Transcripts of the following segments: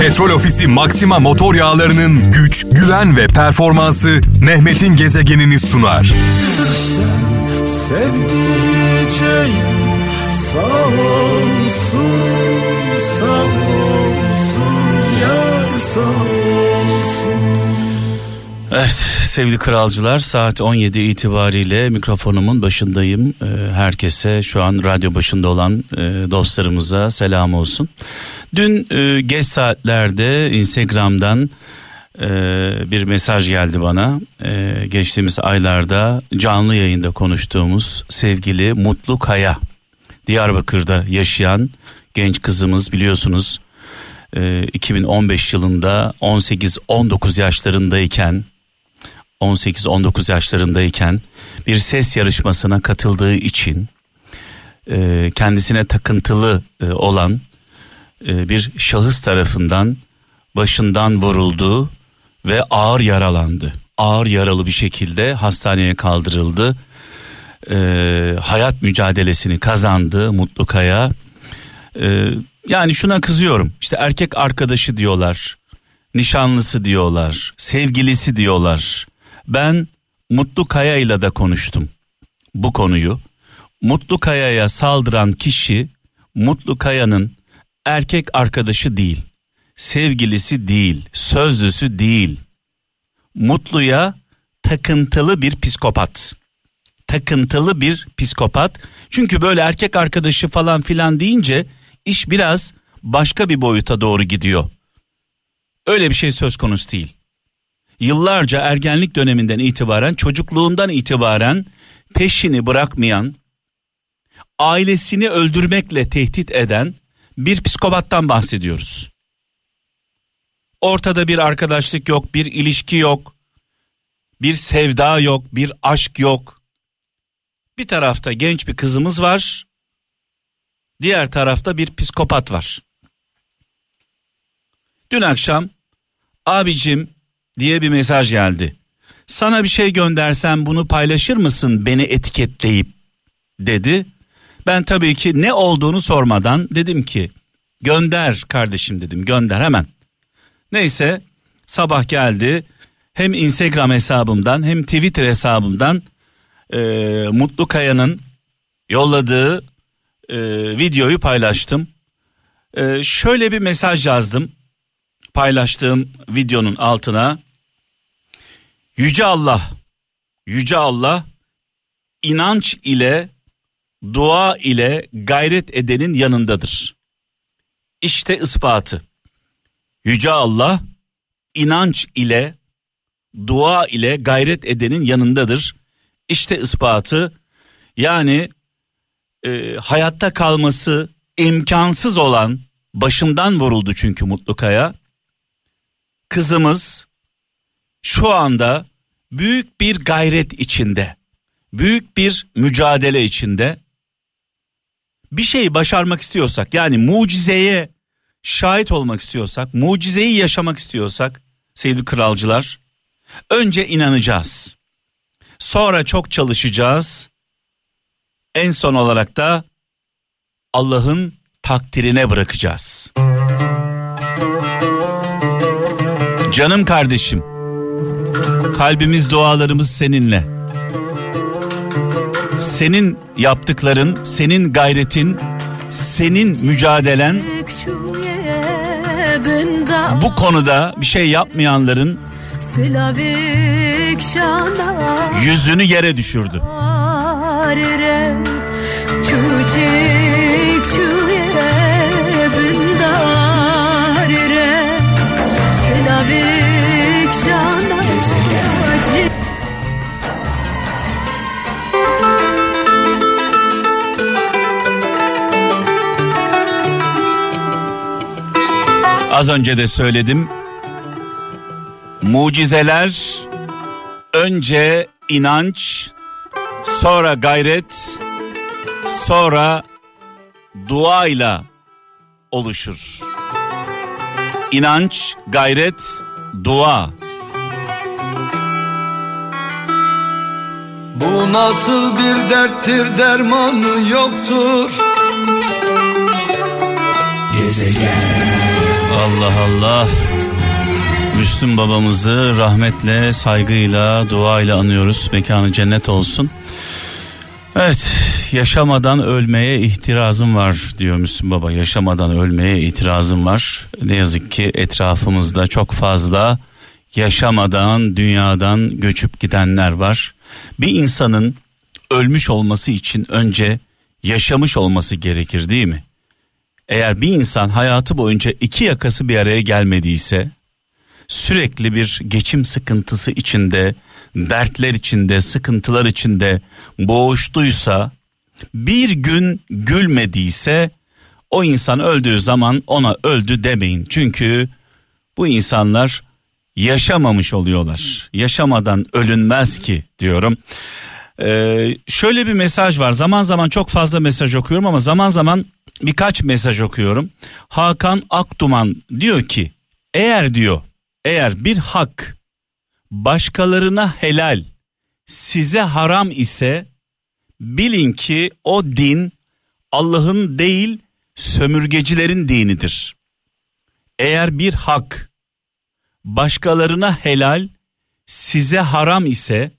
Petrol Ofisi Maxima motor yağlarının güç, güven ve performansı Mehmet'in gezegenini sunar. Sağ olsun, sağ olsun, yar sağ olsun. Evet sevgili kralcılar saat 17 itibariyle mikrofonumun başındayım. Ee, herkese şu an radyo başında olan e, dostlarımıza selam olsun. Dün e, geç saatlerde Instagram'dan e, bir mesaj geldi bana. Geçtiğimiz aylarda canlı yayında konuştuğumuz sevgili Mutlu Kaya. Diyarbakır'da yaşayan genç kızımız biliyorsunuz. E, 2015 yılında 18-19 yaşlarındayken 18-19 yaşlarındayken bir ses yarışmasına katıldığı için e, kendisine takıntılı e, olan e, bir şahıs tarafından başından vuruldu ve ağır yaralandı. Ağır yaralı bir şekilde hastaneye kaldırıldı. E, hayat mücadelesini kazandı Mutlu Kaya. E, yani şuna kızıyorum. İşte erkek arkadaşı diyorlar, nişanlısı diyorlar, sevgilisi diyorlar. Ben Mutlu Kaya ile de konuştum bu konuyu. Mutlu Kaya'ya saldıran kişi Mutlu Kaya'nın erkek arkadaşı değil, sevgilisi değil, sözlüsü değil. Mutlu'ya takıntılı bir psikopat. Takıntılı bir psikopat. Çünkü böyle erkek arkadaşı falan filan deyince iş biraz başka bir boyuta doğru gidiyor. Öyle bir şey söz konusu değil. Yıllarca ergenlik döneminden itibaren, çocukluğundan itibaren peşini bırakmayan, ailesini öldürmekle tehdit eden bir psikopattan bahsediyoruz. Ortada bir arkadaşlık yok, bir ilişki yok, bir sevda yok, bir aşk yok. Bir tarafta genç bir kızımız var, diğer tarafta bir psikopat var. Dün akşam abicim diye bir mesaj geldi. Sana bir şey göndersem bunu paylaşır mısın beni etiketleyip dedi. Ben tabii ki ne olduğunu sormadan dedim ki gönder kardeşim dedim gönder hemen. Neyse sabah geldi hem Instagram hesabımdan hem Twitter hesabımdan e, Mutlu Kaya'nın yolladığı e, videoyu paylaştım. E, şöyle bir mesaj yazdım paylaştığım videonun altına. Yüce Allah, Yüce Allah inanç ile dua ile gayret edenin yanındadır. İşte ispatı. Yüce Allah inanç ile dua ile gayret edenin yanındadır. İşte ispatı yani e, hayatta kalması imkansız olan başından vuruldu çünkü Mutlukaya. Kızımız şu anda büyük bir gayret içinde, büyük bir mücadele içinde. Bir şeyi başarmak istiyorsak yani mucizeye şahit olmak istiyorsak, mucizeyi yaşamak istiyorsak sevgili kralcılar önce inanacağız. Sonra çok çalışacağız. En son olarak da Allah'ın takdirine bırakacağız. Canım kardeşim. Kalbimiz dualarımız seninle. Senin yaptıkların, senin gayretin, senin mücadelen bu konuda bir şey yapmayanların yüzünü yere düşürdü. Az önce de söyledim. Mucizeler önce inanç, sonra gayret, sonra duayla oluşur. İnanç, gayret, dua. Bu nasıl bir derttir dermanı yoktur Gezegen Allah Allah. Müslüm babamızı rahmetle, saygıyla, duayla anıyoruz. Mekanı cennet olsun. Evet, yaşamadan ölmeye itirazım var diyor Müslüm Baba. Yaşamadan ölmeye itirazım var. Ne yazık ki etrafımızda çok fazla yaşamadan dünyadan göçüp gidenler var. Bir insanın ölmüş olması için önce yaşamış olması gerekir değil mi? Eğer bir insan hayatı boyunca iki yakası bir araya gelmediyse sürekli bir geçim sıkıntısı içinde, dertler içinde, sıkıntılar içinde boğuştuysa, bir gün gülmediyse o insan öldüğü zaman ona öldü demeyin. Çünkü bu insanlar yaşamamış oluyorlar. Yaşamadan ölünmez ki diyorum. Ee, şöyle bir mesaj var. Zaman zaman çok fazla mesaj okuyorum ama zaman zaman birkaç mesaj okuyorum. Hakan Akduman diyor ki eğer diyor eğer bir hak başkalarına helal size haram ise bilin ki o din Allah'ın değil sömürgecilerin dinidir. Eğer bir hak başkalarına helal size haram ise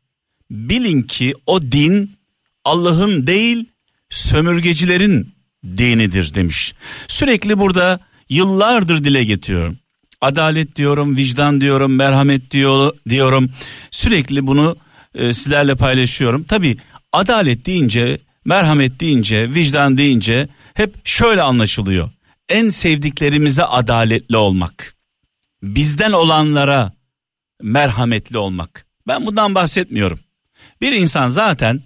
bilin ki o din Allah'ın değil sömürgecilerin dinidir demiş. Sürekli burada yıllardır dile getiriyorum. Adalet diyorum, vicdan diyorum, merhamet diyor, diyorum. Sürekli bunu e, sizlerle paylaşıyorum. Tabi adalet deyince, merhamet deyince, vicdan deyince hep şöyle anlaşılıyor. En sevdiklerimize adaletli olmak. Bizden olanlara merhametli olmak. Ben bundan bahsetmiyorum. Bir insan zaten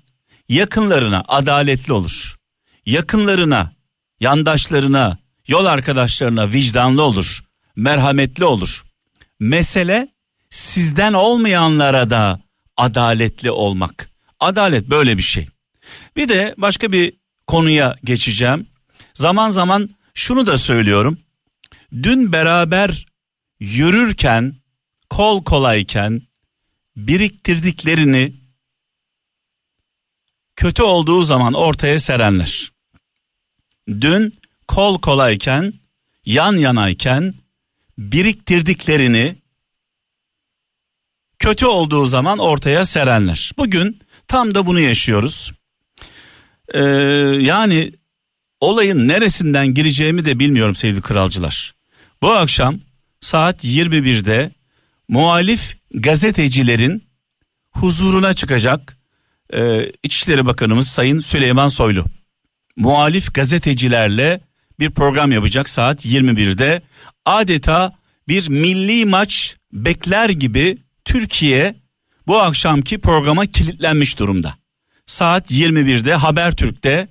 yakınlarına adaletli olur. Yakınlarına, yandaşlarına, yol arkadaşlarına vicdanlı olur, merhametli olur. Mesele sizden olmayanlara da adaletli olmak. Adalet böyle bir şey. Bir de başka bir konuya geçeceğim. Zaman zaman şunu da söylüyorum. Dün beraber yürürken, kol kolayken biriktirdiklerini kötü olduğu zaman ortaya serenler. Dün kol kolayken, yan yanayken biriktirdiklerini kötü olduğu zaman ortaya serenler. Bugün tam da bunu yaşıyoruz. Ee, yani olayın neresinden gireceğimi de bilmiyorum sevgili kralcılar. Bu akşam saat 21'de muhalif gazetecilerin huzuruna çıkacak e, İçişleri Bakanımız Sayın Süleyman Soylu. Muhalif gazetecilerle bir program yapacak saat 21'de. Adeta bir milli maç bekler gibi Türkiye bu akşamki programa kilitlenmiş durumda. Saat 21'de Habertürk'te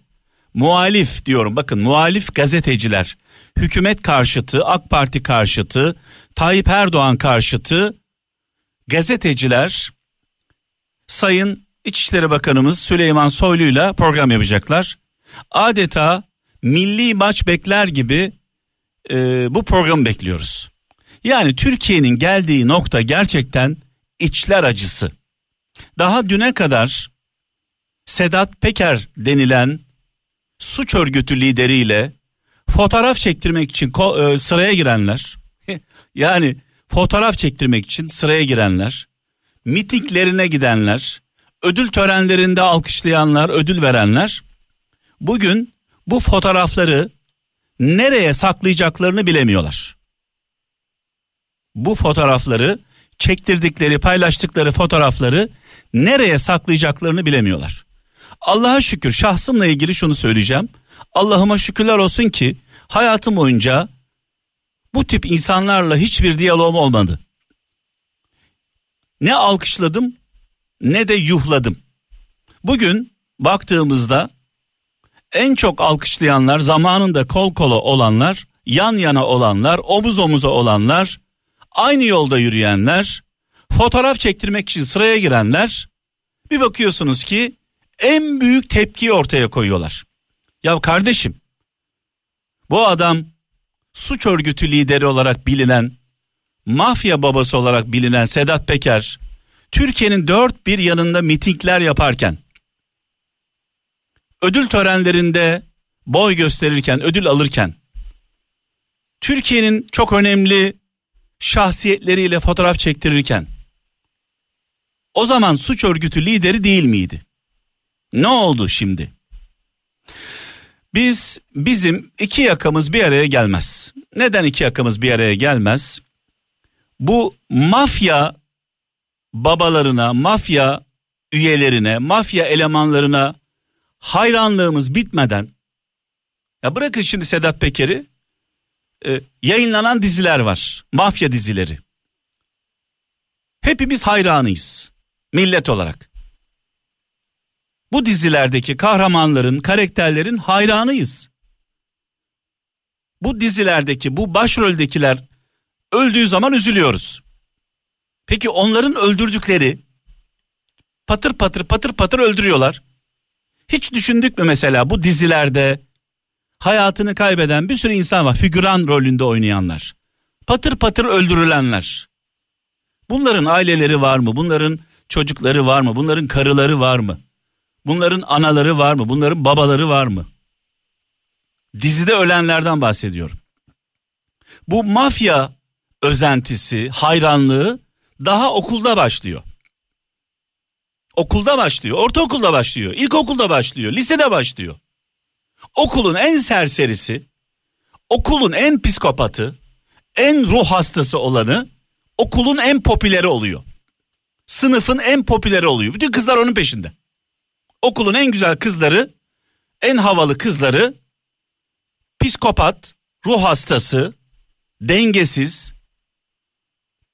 muhalif diyorum bakın muhalif gazeteciler hükümet karşıtı AK Parti karşıtı Tayyip Erdoğan karşıtı gazeteciler Sayın İçişleri Bakanımız Süleyman Soylu'yla program yapacaklar. Adeta milli maç bekler gibi e, bu programı bekliyoruz. Yani Türkiye'nin geldiği nokta gerçekten içler acısı. Daha düne kadar Sedat Peker denilen suç örgütü lideriyle fotoğraf çektirmek için e, sıraya girenler yani fotoğraf çektirmek için sıraya girenler mitinglerine gidenler ödül törenlerinde alkışlayanlar, ödül verenler bugün bu fotoğrafları nereye saklayacaklarını bilemiyorlar. Bu fotoğrafları çektirdikleri, paylaştıkları fotoğrafları nereye saklayacaklarını bilemiyorlar. Allah'a şükür şahsımla ilgili şunu söyleyeceğim. Allah'ıma şükürler olsun ki hayatım boyunca bu tip insanlarla hiçbir diyalogum olmadı. Ne alkışladım ne de yuhladım. Bugün baktığımızda en çok alkışlayanlar zamanında kol kola olanlar, yan yana olanlar, omuz omuza olanlar, aynı yolda yürüyenler, fotoğraf çektirmek için sıraya girenler bir bakıyorsunuz ki en büyük tepkiyi ortaya koyuyorlar. Ya kardeşim bu adam suç örgütü lideri olarak bilinen, mafya babası olarak bilinen Sedat Peker Türkiye'nin dört bir yanında mitingler yaparken ödül törenlerinde boy gösterirken ödül alırken Türkiye'nin çok önemli şahsiyetleriyle fotoğraf çektirirken o zaman suç örgütü lideri değil miydi? Ne oldu şimdi? Biz bizim iki yakamız bir araya gelmez. Neden iki yakamız bir araya gelmez? Bu mafya babalarına, mafya üyelerine, mafya elemanlarına hayranlığımız bitmeden ya bırakın şimdi Sedat Peker'i e, yayınlanan diziler var. Mafya dizileri. Hepimiz hayranıyız millet olarak. Bu dizilerdeki kahramanların, karakterlerin hayranıyız. Bu dizilerdeki bu başroldekiler öldüğü zaman üzülüyoruz. Peki onların öldürdükleri patır patır patır patır öldürüyorlar. Hiç düşündük mü mesela bu dizilerde hayatını kaybeden bir sürü insan var. Figüran rolünde oynayanlar. Patır patır öldürülenler. Bunların aileleri var mı? Bunların çocukları var mı? Bunların karıları var mı? Bunların anaları var mı? Bunların babaları var mı? Dizide ölenlerden bahsediyorum. Bu mafya özentisi, hayranlığı daha okulda başlıyor. Okulda başlıyor, ortaokulda başlıyor, ilkokulda başlıyor, lisede başlıyor. Okulun en serserisi, okulun en psikopatı, en ruh hastası olanı okulun en popüleri oluyor. Sınıfın en popüleri oluyor. Bütün kızlar onun peşinde. Okulun en güzel kızları, en havalı kızları psikopat, ruh hastası, dengesiz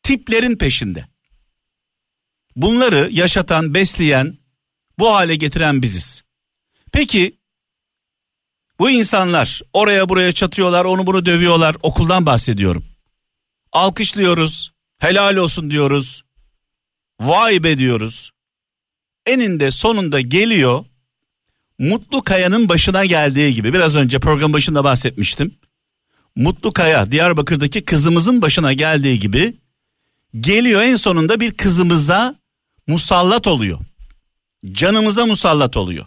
tiplerin peşinde. Bunları yaşatan, besleyen, bu hale getiren biziz. Peki bu insanlar oraya buraya çatıyorlar, onu bunu dövüyorlar. Okuldan bahsediyorum. Alkışlıyoruz, helal olsun diyoruz. Vay be diyoruz. Eninde sonunda geliyor. Mutlu Kaya'nın başına geldiği gibi biraz önce program başında bahsetmiştim. Mutlu Kaya Diyarbakır'daki kızımızın başına geldiği gibi geliyor en sonunda bir kızımıza musallat oluyor. Canımıza musallat oluyor.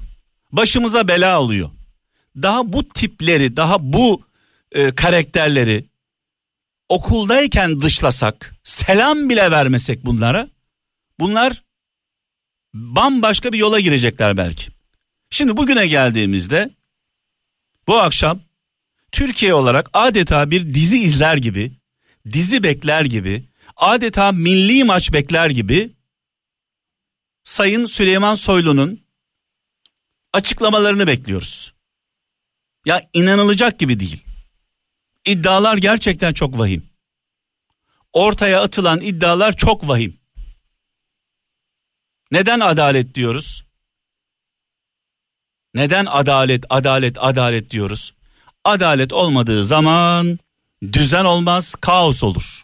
Başımıza bela oluyor. Daha bu tipleri, daha bu e, karakterleri okuldayken dışlasak, selam bile vermesek bunlara, bunlar bambaşka bir yola girecekler belki. Şimdi bugüne geldiğimizde bu akşam Türkiye olarak adeta bir dizi izler gibi, dizi bekler gibi, adeta milli maç bekler gibi Sayın Süleyman Soylu'nun açıklamalarını bekliyoruz. Ya inanılacak gibi değil. İddialar gerçekten çok vahim. Ortaya atılan iddialar çok vahim. Neden adalet diyoruz? Neden adalet, adalet, adalet diyoruz? Adalet olmadığı zaman düzen olmaz, kaos olur.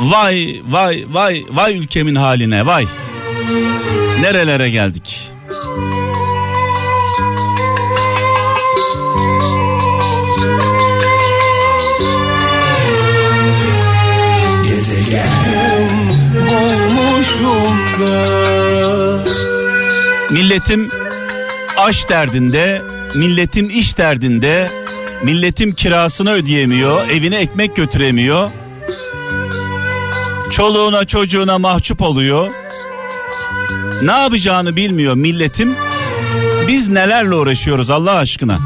Vay vay vay vay ülkemin haline vay. Nerelere geldik? Milletim aş derdinde, milletim iş derdinde, milletim kirasını ödeyemiyor, evine ekmek götüremiyor. Çoluğuna çocuğuna mahcup oluyor. Ne yapacağını bilmiyor milletim. Biz nelerle uğraşıyoruz Allah aşkına.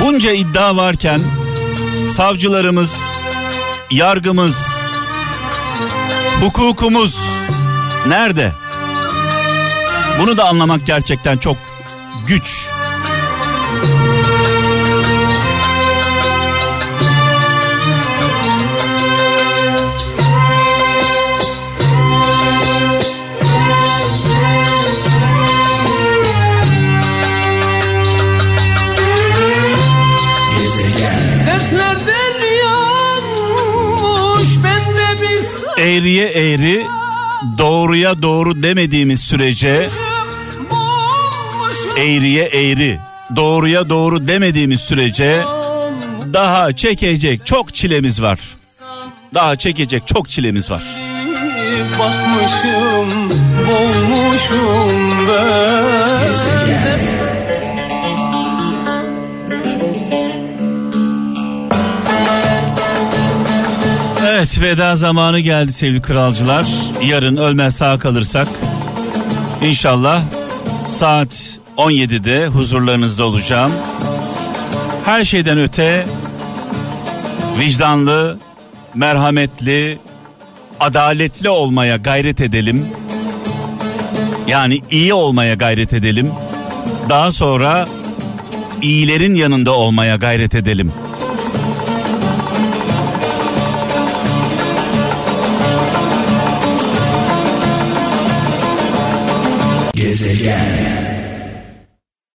Bunca iddia varken savcılarımız, yargımız, hukukumuz nerede? Bunu da anlamak gerçekten çok güç. Eğriye eğri, doğruya doğru demediğimiz sürece eğriye eğri, doğruya doğru demediğimiz sürece daha çekecek çok çilemiz var. Daha çekecek çok çilemiz var. batmışım olmuşum ben Evet veda zamanı geldi sevgili kralcılar. Yarın ölmez sağ kalırsak inşallah saat 17'de huzurlarınızda olacağım. Her şeyden öte vicdanlı, merhametli, adaletli olmaya gayret edelim. Yani iyi olmaya gayret edelim. Daha sonra iyilerin yanında olmaya gayret edelim. Gezegen